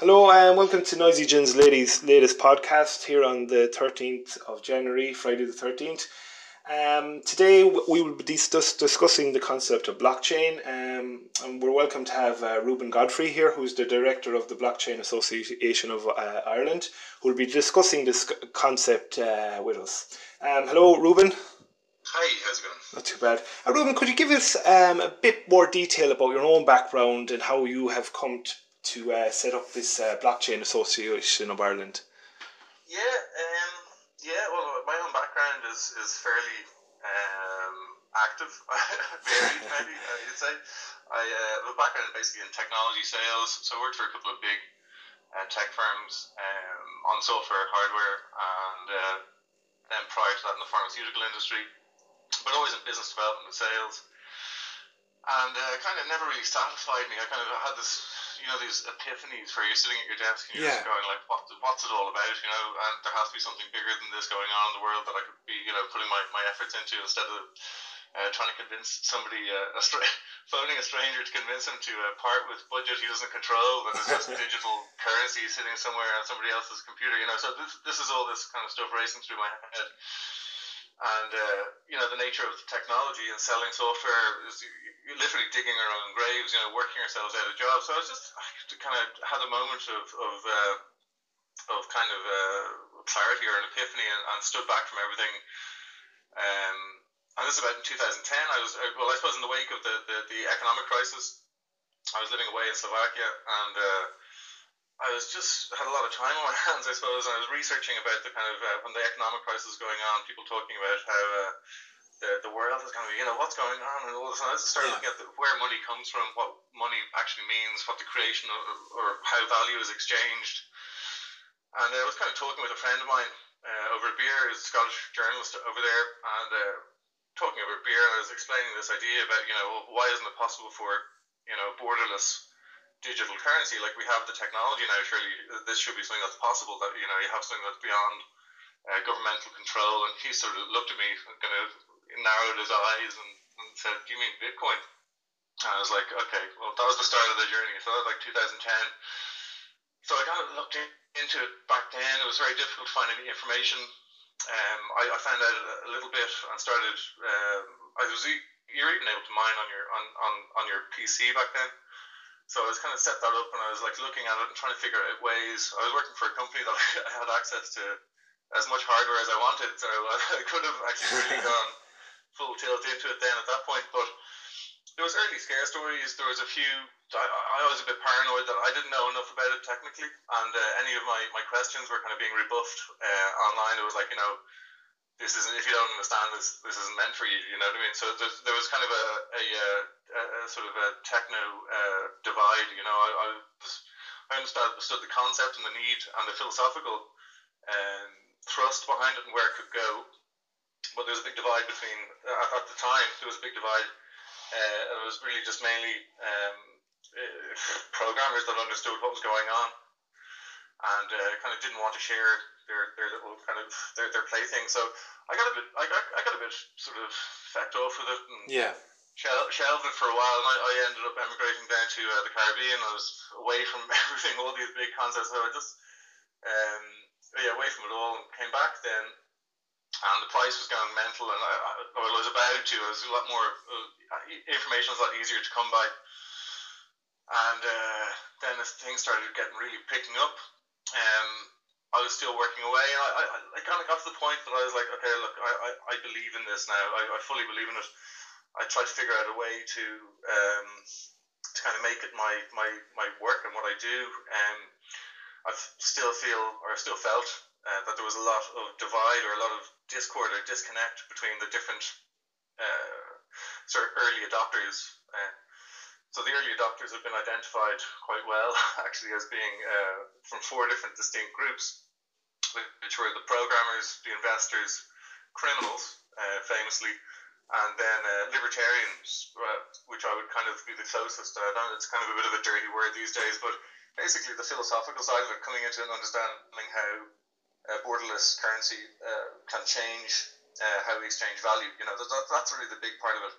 Hello and welcome to Noisy Gin's ladies latest podcast here on the 13th of January, Friday the 13th. Um, today we will be dis- discussing the concept of blockchain um, and we're welcome to have uh, Ruben Godfrey here who's the director of the Blockchain Association of uh, Ireland who will be discussing this concept uh, with us. Um, hello Ruben. Hi, how's it going? Not too bad. Uh, Ruben, could you give us um, a bit more detail about your own background and how you have come to to uh, set up this uh, blockchain association of Ireland? Yeah, um, yeah. Well, my own background is is fairly um, active, varied maybe I'd say. I uh, have a background basically in technology sales, so I worked for a couple of big uh, tech firms um, on software, hardware, and uh, then prior to that in the pharmaceutical industry, but always in business development and sales. And uh, kind of never really satisfied me. I kind of had this you know these epiphanies where you're sitting at your desk and you're yeah. just going like, what, what's it all about? You know, and there has to be something bigger than this going on in the world that I could be, you know, putting my, my efforts into instead of uh, trying to convince somebody, uh, a stra- phoning a stranger to convince him to uh, part with budget he doesn't control, that is just digital currency sitting somewhere on somebody else's computer. You know, so this this is all this kind of stuff racing through my head and uh, you know the nature of technology and selling software is you're literally digging our own graves, you know, working ourselves out of jobs. So I was just I kind of had a moment of of, uh, of kind of uh, clarity or an epiphany, and, and stood back from everything. Um, and this is about in 2010. I was uh, well, I suppose in the wake of the, the, the economic crisis, I was living away in Slovakia, and uh, I was just had a lot of time on my hands, I suppose, and I was researching about the kind of uh, when the economic crisis was going on, people talking about how uh, the the world is kind of you know what's going on and all this. And I started yeah. looking at the, where money comes from, what money actually means, what the creation of, or how value is exchanged. And I was kind of talking with a friend of mine uh, over a beer, he's a Scottish journalist over there, and uh, talking over a beer, and I was explaining this idea about you know why isn't it possible for you know borderless digital currency, like we have the technology now, surely this should be something that's possible. That you know you have something that's beyond uh, governmental control. And he sort of looked at me, kind of narrowed his eyes, and, and said, "Do you mean Bitcoin?" And I was like, "Okay, well that was the start of the journey." So that was like 2010. So I kind of looked in, into it back then. It was very difficult to find any information. Um, I, I found out a little bit and started. Um, I was you're even able to mine on your on, on, on your PC back then. So I was kind of set that up and I was like looking at it and trying to figure out ways. I was working for a company that I had access to as much hardware as I wanted, so I could have actually really gone full tilt into it then at that point. But there was early scare stories. There was a few. I, I was a bit paranoid that I didn't know enough about it technically, and uh, any of my, my questions were kind of being rebuffed uh, online. It was like you know this isn't if you don't understand this this isn't meant for you you know what I mean? So there was kind of a, a, a, a sort of a techno uh, divide you know? I, I, I understood, the concept and the need and the philosophical um, thrust behind it and where it could go. But there was a big divide between uh, at the time there was a big divide uh, it was really just mainly um, uh, programmers that understood what was going on and uh, kind of didn't want to share their, their little kind of their, their plaything. So I got a bit I got, I got a bit sort of fecked off with it and yeah. Shel- shelved it for a while, and I, I ended up emigrating down to uh, the Caribbean. I was away from everything, all these big concerts. So I just um, yeah, away from it all, and came back then. And the price was going mental, and I, I, I was about to. It was a lot more uh, information was a lot easier to come by. And uh, then as things started getting really picking up, um, I was still working away, and I, I, I kind of got to the point that I was like, okay, look, I, I, I believe in this now. I, I fully believe in it. I tried to figure out a way to um, to kind of make it my, my, my work and what I do. Um, I still feel, or I still felt, uh, that there was a lot of divide or a lot of discord or disconnect between the different uh, sort of early adopters. Uh, so the early adopters have been identified quite well, actually, as being uh, from four different distinct groups, which were the programmers, the investors, criminals, uh, famously, and then uh, libertarians, uh, which I would kind of be the closest. I know it's kind of a bit of a dirty word these days, but basically the philosophical side of it, coming into an understanding how uh, borderless currency uh, can change how we exchange value. You know, that, that's really the big part of it.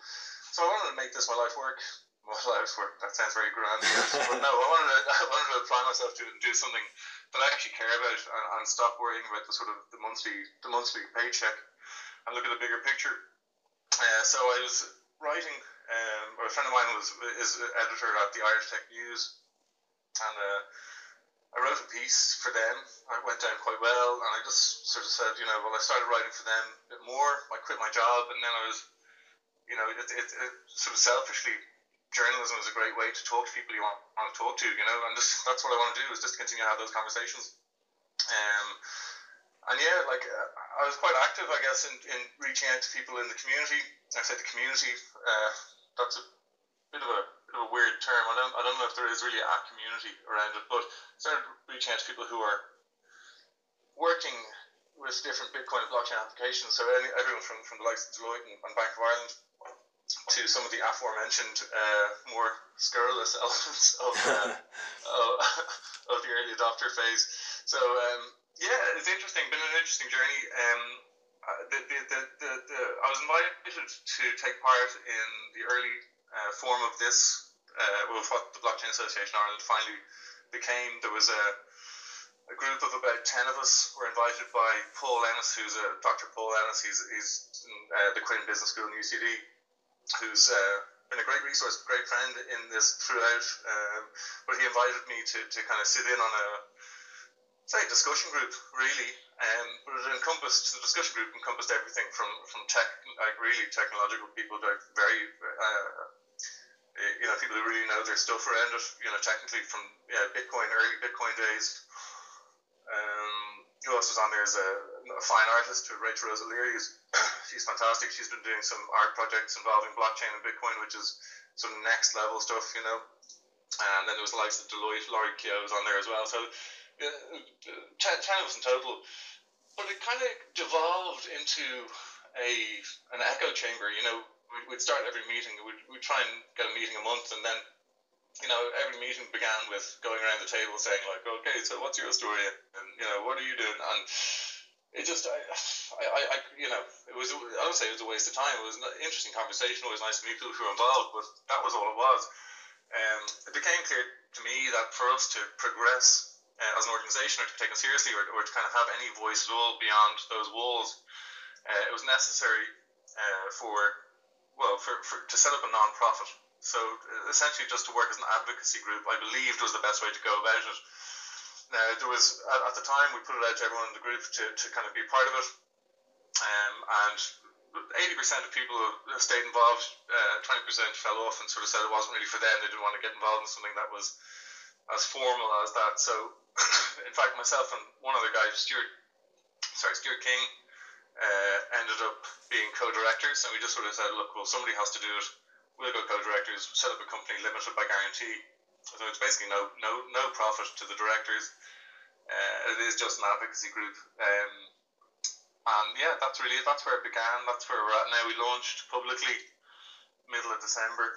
So I wanted to make this my life work model out for. That sounds very grand. but no, I wanted to, I wanted to apply myself to do something that I actually care about and, and stop worrying about the sort of the monthly the monthly paycheck and look at the bigger picture. Uh, so I was writing. Um, a friend of mine was is editor at the Irish Tech News, and uh, I wrote a piece for them. It went down quite well, and I just sort of said, you know, well, I started writing for them a bit more. I quit my job, and then I was, you know, it, it, it sort of selfishly, journalism is a great way to talk to people you want, want to talk to, you know, and just, that's what I want to do is just continue to have those conversations. Um, and yeah, like uh, I was quite active, I guess, in, in reaching out to people in the community. I said the community. Uh, that's a bit of a bit of a weird term. I don't I don't know if there is really a community around it, but started reaching out to people who are working with different Bitcoin and blockchain applications. So any, everyone from, from the likes of Deloitte and, and Bank of Ireland to some of the aforementioned uh, more scurrilous elements of, uh, of, of the early adopter phase. So um, yeah, it's interesting. Been an interesting journey. Um, uh, the, the, the, the, the, I was invited to take part in the early uh, form of this, uh, well, what the Blockchain Association Ireland finally became. There was a, a group of about 10 of us were invited by Paul Ennis, who's a Dr. Paul Ennis. He's, he's in uh, the Quinn Business School in UCD, who's uh, been a great resource, great friend in this throughout. Um, but he invited me to, to kind of sit in on a say discussion group really, um, but it encompassed the discussion group encompassed everything from from tech like really technological people to very uh, you know, people who really know their stuff around it, you know, technically from yeah, Bitcoin, early Bitcoin days. Um, who else was on there is a, a fine artist, Rachel Rose O'Leary. She's fantastic. She's been doing some art projects involving blockchain and Bitcoin, which is some next level stuff, you know. And then there was the likes of Deloitte, Laurie was on there as well. So uh, ten, ten of us in total. But it kind of devolved into a an echo chamber, you know, we'd start every meeting. We'd, we'd try and get a meeting a month, and then you know every meeting began with going around the table saying like, okay, so what's your story, and you know what are you doing, and it just I, I, I you know it was I don't say it was a waste of time. It was an interesting conversation. It was nice to meet people who were involved, but that was all it was. Um, it became clear to me that for us to progress uh, as an organization or to be taken seriously or, or to kind of have any voice at all beyond those walls, uh, it was necessary uh, for well, for, for to set up a non-profit. So essentially, just to work as an advocacy group, I believed was the best way to go about it. Now, there was at, at the time we put it out to everyone in the group to, to kind of be part of it, um, and 80% of people stayed involved, uh, 20% fell off and sort of said it wasn't really for them. They didn't want to get involved in something that was as formal as that. So, in fact, myself and one other guy, Stuart, sorry, Stuart King, uh, ended up being co-directors, and we just sort of said, look, well, somebody has to do it. We'll go co-directors, set up a company limited by guarantee. So it's basically no no no profit to the directors. Uh, it is just an advocacy group. Um, and yeah, that's really it. That's where it began. That's where we're at now. We launched publicly middle of December.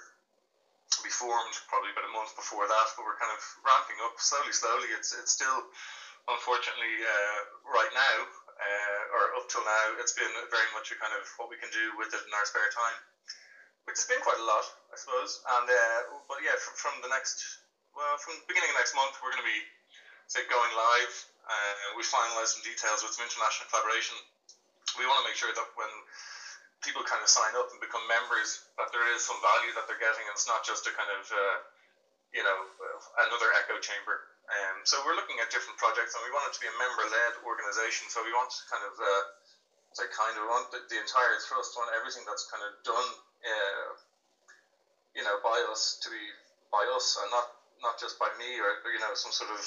We formed probably about a month before that, but we're kind of ramping up slowly, slowly. It's it's still, unfortunately, uh, right now, uh, or up till now, it's been very much a kind of what we can do with it in our spare time, which has been quite a lot, I suppose. And uh, but yeah, from, from the next, well, from the beginning of next month, we're going to be say going live. Uh, we finalised some details with some international collaboration. We want to make sure that when people kind of sign up and become members, that there is some value that they're getting, and it's not just a kind of uh, you know another echo chamber. Um, so we're looking at different projects, and we want it to be a member-led organization. So we want to kind of, uh, say, kind of want the, the entire thrust want everything that's kind of done, uh, you know, by us to be by us, and not not just by me or you know some sort of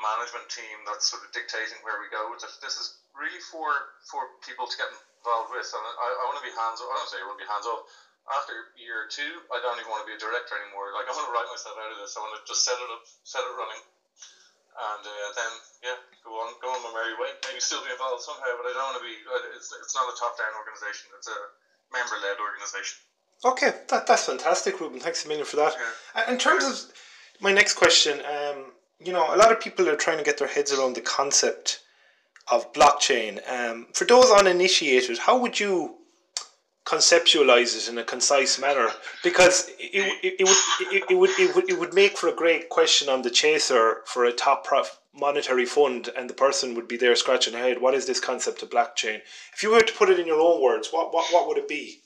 management team that's sort of dictating where we go. This is really for for people to get involved with, and I, I want to be hands. I don't say I want to be hands off after year two, I don't even want to be a director anymore. Like I want to write myself out of this. I want to just set it up, set it running, and uh, then yeah, go on, go on my merry way. Maybe still be involved somehow, but I don't want to be. Uh, it's it's not a top down organization. It's a member led organization. Okay, that, that's fantastic, Ruben. Thanks a million for that. Yeah. In terms of my next question, um, you know, a lot of people are trying to get their heads around the concept of blockchain. Um, for those uninitiated, how would you conceptualize it in a concise manner? Because it, it, it, would, it, it, would, it, would, it would make for a great question on the chaser for a top prof, monetary fund and the person would be there scratching their head what is this concept of blockchain? If you were to put it in your own words what, what, what would it be?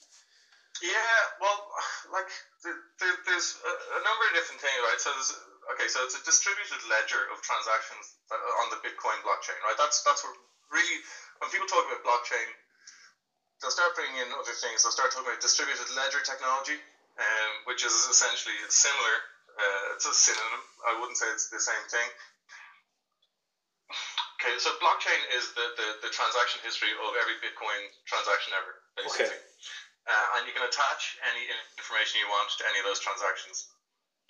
Yeah well like there, there, there's a, a, number of different things right? So there's okay so it's a distributed ledger of transactions on the bitcoin blockchain right? That's that's what really when people talk about blockchain they'll start bringing in other things. They'll start talking about distributed ledger technology um, which is essentially similar uh, it's a synonym. I wouldn't say it's the same thing. Okay, so blockchain is the, the, the transaction history of every Bitcoin transaction ever, basically. Okay. Uh, and you can attach any information you want to any of those transactions,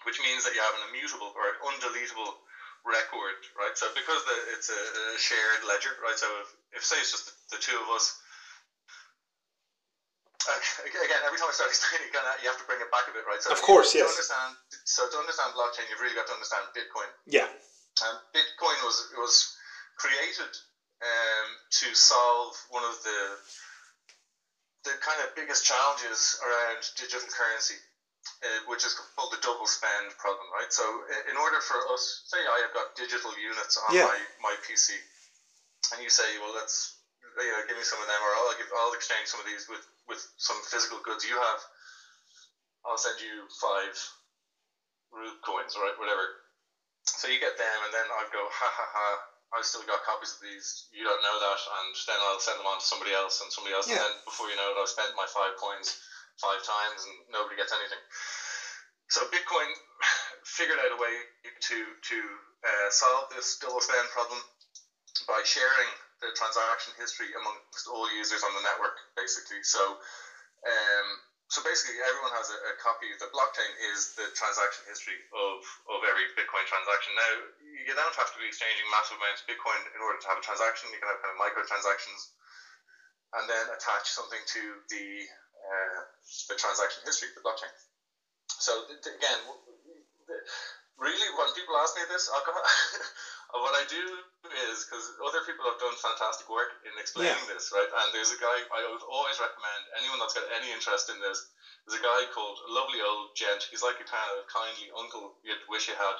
which means that you have an immutable or undeletable record, right? So because the, it's a, a, shared ledger, right? So if, if say it's just the, the two of us, uh, again, every time I start explaining, you, you have to bring it back a bit, right? So of course, yes. To understand, so to understand blockchain, you've really got to understand Bitcoin. Yeah. Um, Bitcoin was was created um, to solve one of the the kind of biggest challenges around digital currency, uh, which is called the double spend problem, right? So, in order for us, say I have got digital units on yeah. my, my PC, and you say, well, let's you know, give me some of them, or I'll give I'll exchange some of these with with some physical goods you have. I'll send you five root coins, right? Whatever. So you get them, and then I go, ha ha ha I've still got copies of these. You don't know that, and then I'll send them on to somebody else and somebody else, yeah. and then before you know it, I've spent my five coins five times, and nobody gets anything. So Bitcoin figured out a way to to uh, solve this double spend problem by sharing the transaction history amongst all users on the network, basically. So um, so basically, everyone has a, a, copy. The blockchain is the transaction history of, of every Bitcoin transaction. Now, you don't have to be exchanging massive amounts of Bitcoin in order to have a transaction. You can have kind of micro transactions, and then attach something to the uh, the transaction history, the blockchain. So again, really, when people ask me this, I'll go, what I do is because other people have done fantastic work in explaining yeah. this, right? And there's a guy I would always recommend anyone that's got any interest in this. There's a guy called a lovely old gent. He's like a kind of kindly uncle you'd wish you had.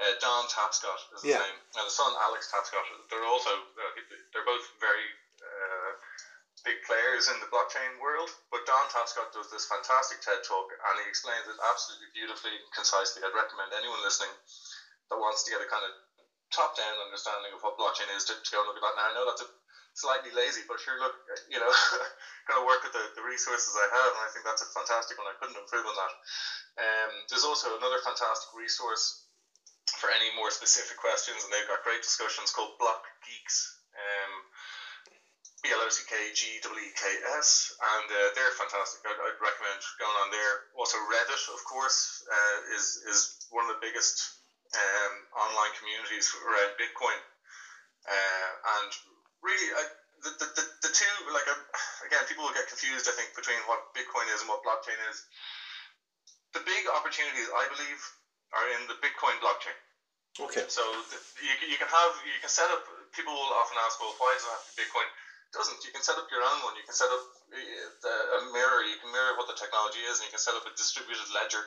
Uh, Don Tapscott is his yeah. name, and the son Alex Tapscott. They're also uh, they're both very uh, big players in the blockchain world. But Don Tapscott does this fantastic TED talk, and he explains it absolutely beautifully, concisely. I'd recommend anyone listening that wants to get a kind of top down understanding of what blockchain is to, to go and look at that. Now I know that's a slightly lazy, but sure, look, you know, got to work with the, the resources I have, and I think that's a fantastic one. I couldn't improve on that. Um, there's also another fantastic resource for any more specific questions, and they've got great discussions called Block Geeks. Um, B L O C K G W E K S, and uh, they're fantastic. I'd, I'd, recommend going on there. Also, Reddit, of course, uh, is is one of the biggest um, online communities around Bitcoin. Uh, and really, I, the, the, the, the two, like, again, people will get confused, I think, between what Bitcoin is and what blockchain is. The big opportunities, I believe, are in the Bitcoin blockchain. Okay. So the, you, you can have, you can set up, people will often ask, well, why does it have to be Bitcoin? Doesn't. You can set up your own one. You can set up uh, a mirror. You can mirror what the technology is, and you can set up a distributed ledger.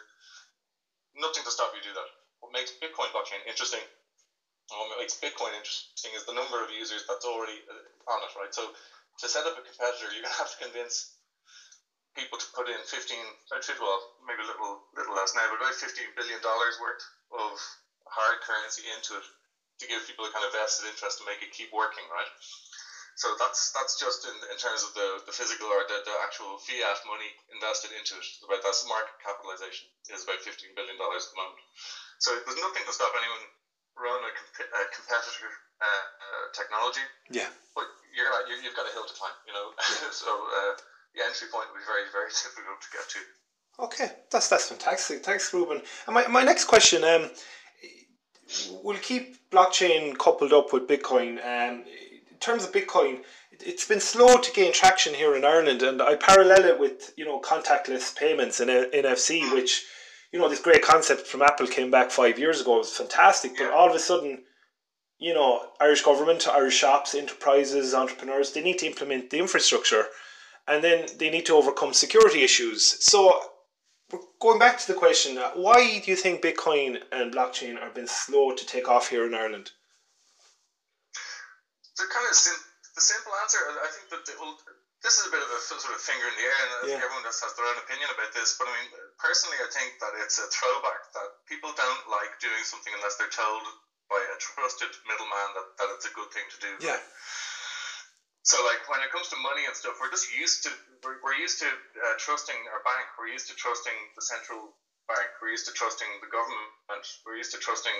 Nothing to stop you do that what makes Bitcoin blockchain interesting what makes Bitcoin interesting is the number of users that's already uh, on it, right? So to set up a competitor, you're gonna have to convince people to put in 15, well, maybe a little, little less now, but about 15 billion dollars worth of hard currency into it to give people a kind of vested interest to make it keep working, right? So that's that's just in, in terms of the, the physical or the, the actual fiat money invested into it. About that's the market capitalization is about fifteen billion dollars at the moment. So there's nothing to stop anyone run a, comp- a competitor uh, uh, technology. Yeah. But you're you, have got a hill to climb, you know. Yeah. so uh, the entry point will be very very difficult to get to. Okay, that's that's fantastic. Thanks, Ruben. And my, my next question, um, we'll keep blockchain coupled up with Bitcoin. Um, in terms of Bitcoin, it's been slow to gain traction here in Ireland, and I parallel it with you know contactless payments and NFC, which you know this great concept from Apple came back five years ago. It was fantastic, but all of a sudden, you know, Irish government, Irish shops, enterprises, entrepreneurs, they need to implement the infrastructure. and then they need to overcome security issues. So, going back to the question, uh, why do you think Bitcoin and blockchain are been slow to take off here in Ireland? The kind of sim- the simple answer, I think that well, this is a bit of a sort of finger in the air, and I think everyone just has their own opinion about this. But I mean, personally, I think that it's a throwback that people don't like doing something unless they're told by a trusted middleman that, that it's a good thing to do. Yeah. So like when it comes to money and stuff, we're just used to we're, we're used to uh, trusting our bank. We're used to trusting the central bank. We're used to trusting the government. We're used to trusting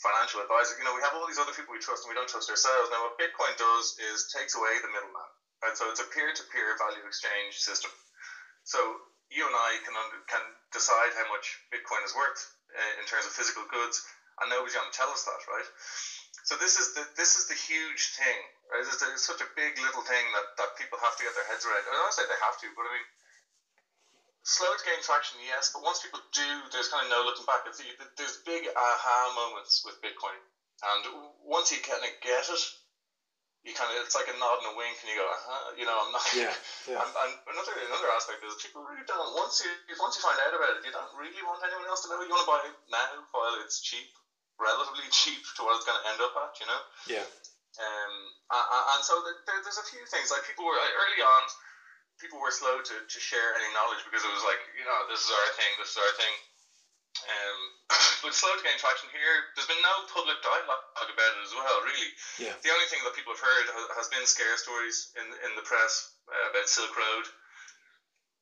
financial advisors. You know, we have all these other people we trust, and we don't trust ourselves. Now, what Bitcoin does is takes away the middleman. Right? So it's a peer-to-peer value exchange system. So you and I can under, can decide how much Bitcoin is worth uh, in terms of physical goods, and nobody's going to tell us that, right? So this is the this is the huge thing. Right? It's, it's such a big little thing that, that people have to get their heads around. I don't say they have to, but I mean, slow to gain traction, yes. But once people do, there's kind of no looking back. It's, there's big aha moments with Bitcoin, and once you kind of get it, you kind of it's like a nod and a wink, and you go, uh-huh, you know, I'm not. Yeah. yeah. And, and another another aspect is people really don't once you once you find out about it, you don't really want anyone else to know. You want to buy it now while it's cheap relatively cheap to what it's going to end up at, you know? Yeah. Um, and so there, there's a few things, like people were, early on, people were slow to, to share any knowledge because it was like, you know, this is our thing, this is our thing. Um, but slow to gain traction here. There's been no public dialogue about it as well, really. Yeah. The only thing that people have heard has been scare stories in in the press uh, about Silk Road,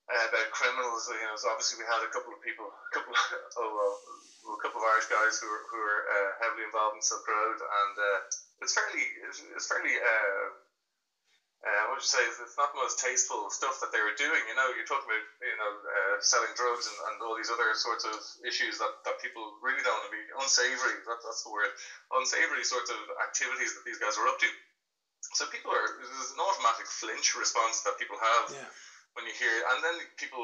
uh, about criminals. You know, so obviously we had a couple of people, a couple, of, oh well, a couple of Irish guys who are, who are uh, heavily involved in Silk Road, and uh, it's fairly it's, it's fairly uh, uh, what would you say? It's not the most tasteful stuff that they were doing. You know, you're talking about you know uh, selling drugs and, and all these other sorts of issues that, that people really don't want to be unsavory. That, that's the word. Unsavory sorts of activities that these guys are up to. So people are there's an automatic flinch response that people have yeah. when you hear, and then people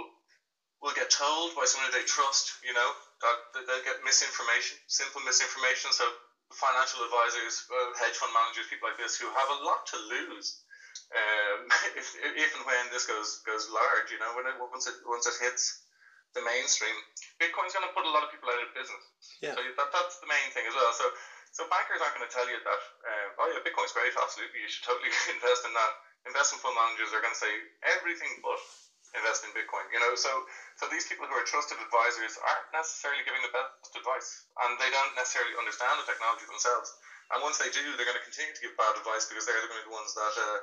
will get told by somebody they trust. You know, that they get misinformation, simple misinformation. So financial advisors, uh, hedge fund managers, people like this who have a lot to lose. Um, if, if and when this goes goes large, you know, when it once it once it hits the mainstream, Bitcoin's going to put a lot of people out of business. Yeah. So that, that's the main thing as well. So so bankers aren't going to tell you that. Um, oh yeah, Bitcoin's great, absolutely. You should totally invest in that. Investment fund managers are going to say everything but invest in Bitcoin. You know, so so these people who are trusted advisors aren't necessarily giving the best advice, and they don't necessarily understand the technology themselves. And once they do, they're going to continue to give bad advice because they're going to be the ones that uh,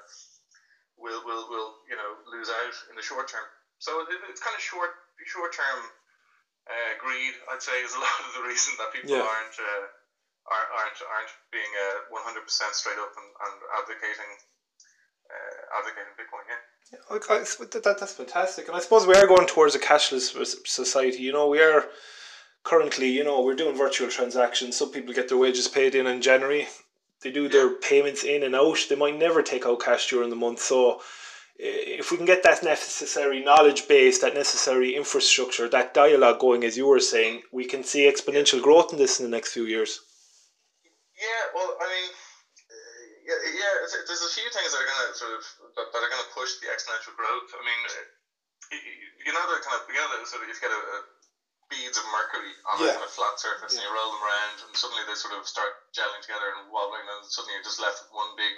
will will will you know lose out in the short term. So it, it's kind of short short term uh, greed. I'd say is a lot of the reason that people Yeah. aren't. Uh, aren't aren't being uh, 100% straight up and, and advocating uh, advocating Bitcoin. Yeah. Okay, so that, that, that's fantastic. And I suppose we are going towards a cashless society. You know, we are currently, you know, we're doing virtual transactions. Some people get their wages paid in in January. They do their payments in and out. They might never take out cash during the month. So if we can get that necessary knowledge base, that necessary infrastructure, that dialogue going, as you were saying, we can see exponential growth in this in the next few years. Yeah, well, I mean, uh, yeah, yeah. There's a few things that are going to sort of that, that are going to push the exponential growth. I mean, y- you know the kind of you know the sort of if you get a, a beads of mercury on Yeah. a kind of flat surface and you roll them around, and suddenly they sort of start gelling together and wobbling, and suddenly you're just left with one big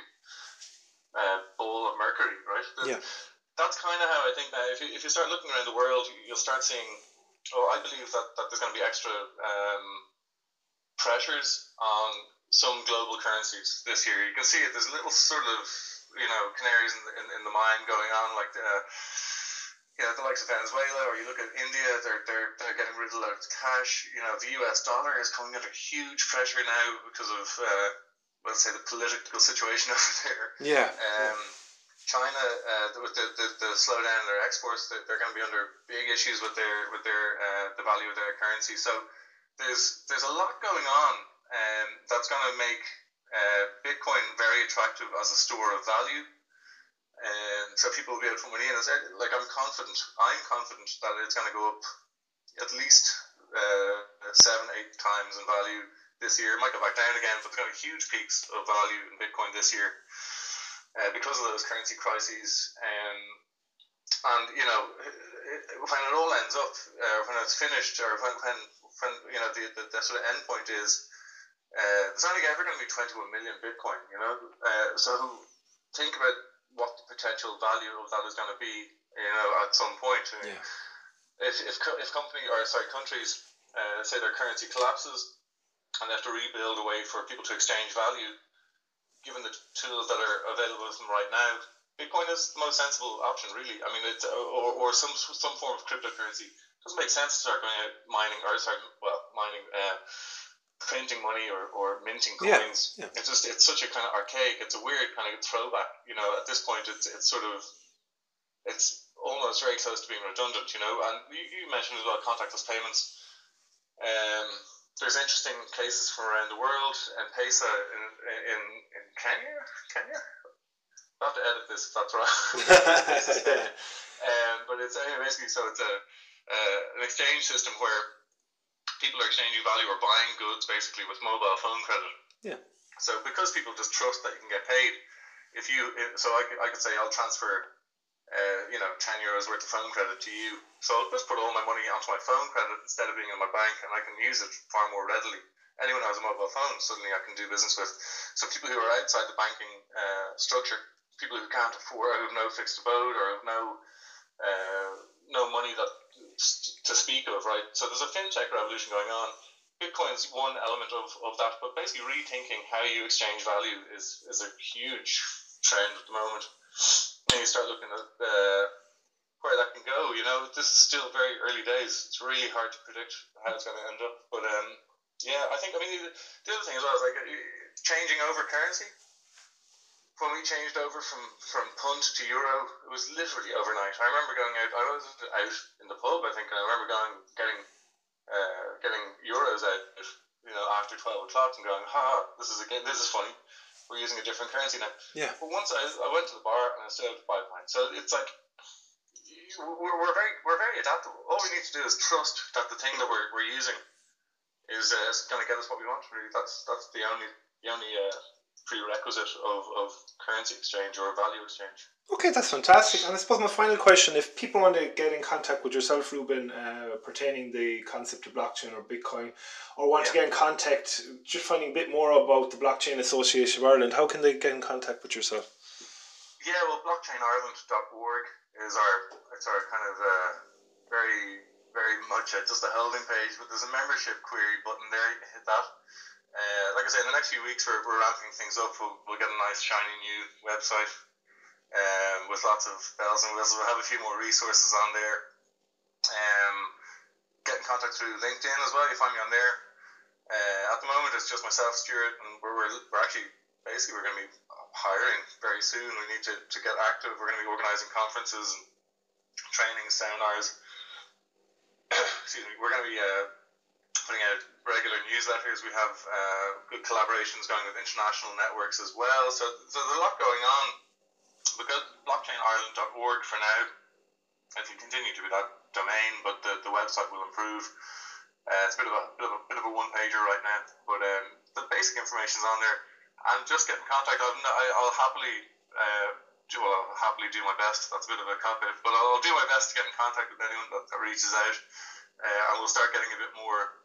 uh, ball of mercury, right? The- Yeah. That's kind of how I think that if you, if you start looking around the world, you'll start seeing. Oh, I believe that, that there's going to be extra um, pressures on some global currencies this year. You can see it. There's little sort of you know canaries in the, in, in the mine going on, like the you know, the likes of Venezuela, or you look at India, they're they're they're getting rid of loads of cash. You know, the U.S. dollar is coming under huge pressure now because of uh, let's say the political situation over there. Yeah. Um, China, uh, with the, the, the slowdown in their exports, they're, they're going to be under big issues with their with their uh, the value of their currency. So there's there's a lot going on um, that's going to make uh, Bitcoin very attractive as a store of value. And so people will be able to money in. Uh, Like I'm confident, I'm confident that it's going to go up at least uh, seven, eight times in value this year. It might go back down again, but there's going to be huge peaks of value in Bitcoin this year uh, because of those currency crises. Um, and you know, when it all ends up, uh, when it's finished, or when when, when you know the, the, the sort of end point is. Uh, there's only ever going to be 21 million Bitcoin, you know. Uh, so think about what the potential value of that is going to be, you know, at some point. I Yeah. If, if, if company or sorry countries uh, say their currency collapses and they have to rebuild a way for people to exchange value, given the tools that are available to them right now, Bitcoin is the most sensible option, really. I mean, it's or, or some some form of cryptocurrency. It doesn't make sense to start going out mining or sorry, well, mining. Uh, printing money or, or minting coins. Yeah, yeah. It's just it's such a kind of archaic. It's a weird kind of throwback. You know, at this point, it's it's sort of it's almost very close to being redundant. You know, and you, you mentioned as well contactless payments. Um, there's interesting cases from around the world. and M-Pesa in in, in Kenya, Kenya. I'll have to edit this if that's wrong. um, but it's anyway, basically so it's a uh, an exchange system where people are exchanging value or buying goods basically with mobile phone credit. Yeah. So because people just trust that you can get paid, if you so I could, I could say I'll transfer, uh, you know, ten euros worth of phone credit to you. So I'll just put all my money onto my phone credit instead of being in my bank, and I can use it far more readily. Anyone who has a mobile phone, suddenly I can do business with. So people who are outside the banking uh, structure, people who can't afford, who have no fixed abode, or have no uh, no money that to speak of, right? So there's a fintech revolution going on. Bitcoin's one element of, of that, but basically rethinking how you exchange value is, is a huge trend at the moment. And you start looking at uh, where that can go. You know, this is still very early days. It's really hard to predict how it's going to end up. But um, yeah, I think I mean the, the other thing as well is like changing over currency when we changed over from, from punt to euro, it was literally overnight. I remember going out. I was out in the pub, I think, and I remember going getting uh, getting euros out, you know, after twelve o'clock, and going, "Ha, this is again, this is funny. We're using a different currency now." Yeah. But once I, I went to the bar and I had five pints, so it's like we're, we're very we're very adaptable. All we need to do is trust that the thing that we're, we're using is, uh, is going to get us what we want. Really, that's that's the only the only uh, prerequisite of, of currency exchange or value exchange. Okay, that's fantastic. And I suppose my final question: If people want to get in contact with yourself, Ruben, uh, pertaining the concept of blockchain or Bitcoin, or want yeah. to get in contact, just finding a bit more about the Blockchain Association of Ireland, how can they get in contact with yourself? Yeah, well, blockchainireland.org is our it's our kind of uh, very very much just a holding page, but there's a membership query button there. You can hit that uh, like I say, in the next few weeks, we're, we're ramping things up. We'll, we'll get a nice, shiny new website um, with lots of bells and whistles. We'll have a few more resources on there. Um, get in contact through LinkedIn as well. You find me on there. Uh, at the moment, it's just myself, Stuart, and we're, we're, we're actually basically we're going to be hiring very soon. We need to, to get active. We're going to be organising conferences and training seminars. Excuse me. We're going to be uh, putting out regular newsletters. We have uh, good collaborations going with international networks as well. So, so there's a lot going on. We've got blockchainireland.org for now. It will continue to be that domain, but the, the website will improve. Uh, it's a bit of a bit of a, bit of a one pager right now, but um, the basic information's on there. And just get in contact. I'll, I'll happily uh, do well, I'll happily do my best. That's a bit of a cop out, but I'll, do my best to get in contact with anyone that, that reaches out, uh, and we'll start getting a bit more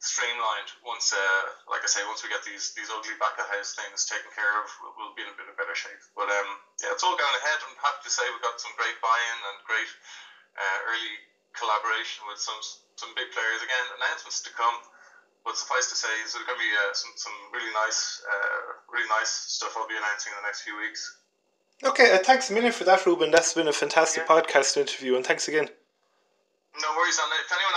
streamlined once, uh, like I say, once we get these these ugly back of house things taken care of, we'll, we'll be in a bit of better shape. But um, yeah, it's all going ahead. I'm happy to say we've got some great buy-in and great uh, early collaboration with some some big players. Again, announcements to come. But suffice to say, there's going to be uh, some, some really nice, uh, really nice stuff I'll be announcing in the next few weeks. Okay, uh, thanks a million for that, Ruben. That's been a fantastic yeah. podcast interview, and thanks again. No worries, and if anyone